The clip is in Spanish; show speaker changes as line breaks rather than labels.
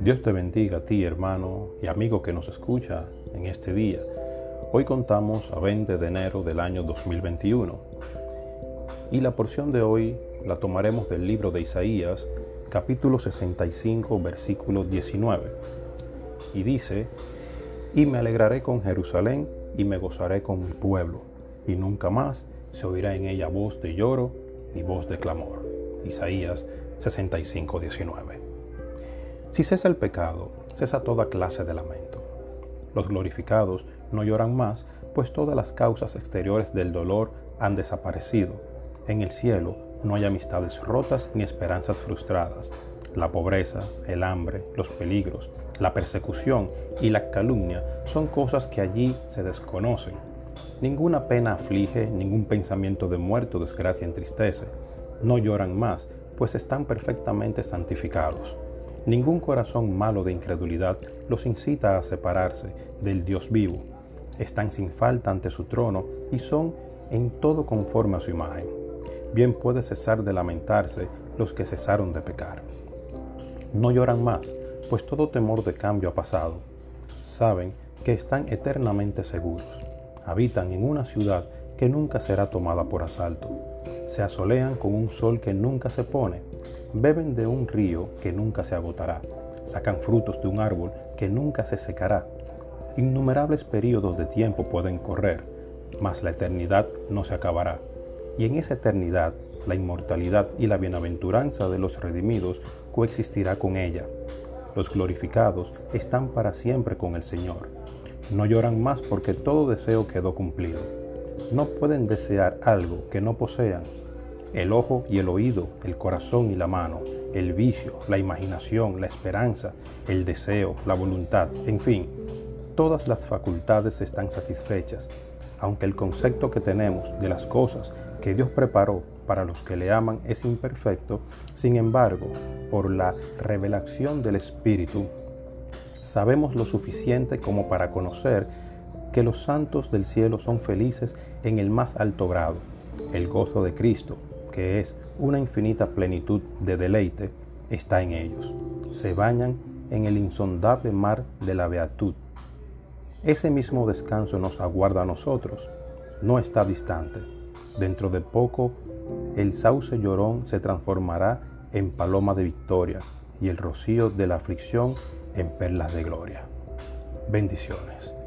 Dios te bendiga a ti, hermano y amigo que nos escucha en este día. Hoy contamos a 20 de enero del año 2021 y la porción de hoy la tomaremos del libro de Isaías, capítulo 65, versículo 19. Y dice, y me alegraré con Jerusalén y me gozaré con mi pueblo, y nunca más se oirá en ella voz de lloro ni voz de clamor. Isaías 65, 19. Si cesa el pecado, cesa toda clase de lamento. Los glorificados no lloran más, pues todas las causas exteriores del dolor han desaparecido. En el cielo no hay amistades rotas ni esperanzas frustradas. La pobreza, el hambre, los peligros, la persecución y la calumnia son cosas que allí se desconocen. Ninguna pena aflige, ningún pensamiento de muerte o desgracia entristece. No lloran más, pues están perfectamente santificados. Ningún corazón malo de incredulidad los incita a separarse del Dios vivo. Están sin falta ante su trono y son en todo conforme a su imagen. Bien puede cesar de lamentarse los que cesaron de pecar. No lloran más, pues todo temor de cambio ha pasado. Saben que están eternamente seguros. Habitan en una ciudad que nunca será tomada por asalto. Se asolean con un sol que nunca se pone Beben de un río que nunca se agotará. Sacan frutos de un árbol que nunca se secará. Innumerables periodos de tiempo pueden correr, mas la eternidad no se acabará. Y en esa eternidad, la inmortalidad y la bienaventuranza de los redimidos coexistirá con ella. Los glorificados están para siempre con el Señor. No lloran más porque todo deseo quedó cumplido. No pueden desear algo que no posean el ojo y el oído, el corazón y la mano, el vicio, la imaginación, la esperanza, el deseo, la voluntad, en fin, todas las facultades están satisfechas, aunque el concepto que tenemos de las cosas que Dios preparó para los que le aman es imperfecto, sin embargo, por la revelación del Espíritu, sabemos lo suficiente como para conocer que los santos del cielo son felices en el más alto grado, el gozo de Cristo, que es una infinita plenitud de deleite, está en ellos. Se bañan en el insondable mar de la beatud. Ese mismo descanso nos aguarda a nosotros, no está distante. Dentro de poco, el sauce llorón se transformará en paloma de victoria y el rocío de la aflicción en perlas de gloria. Bendiciones.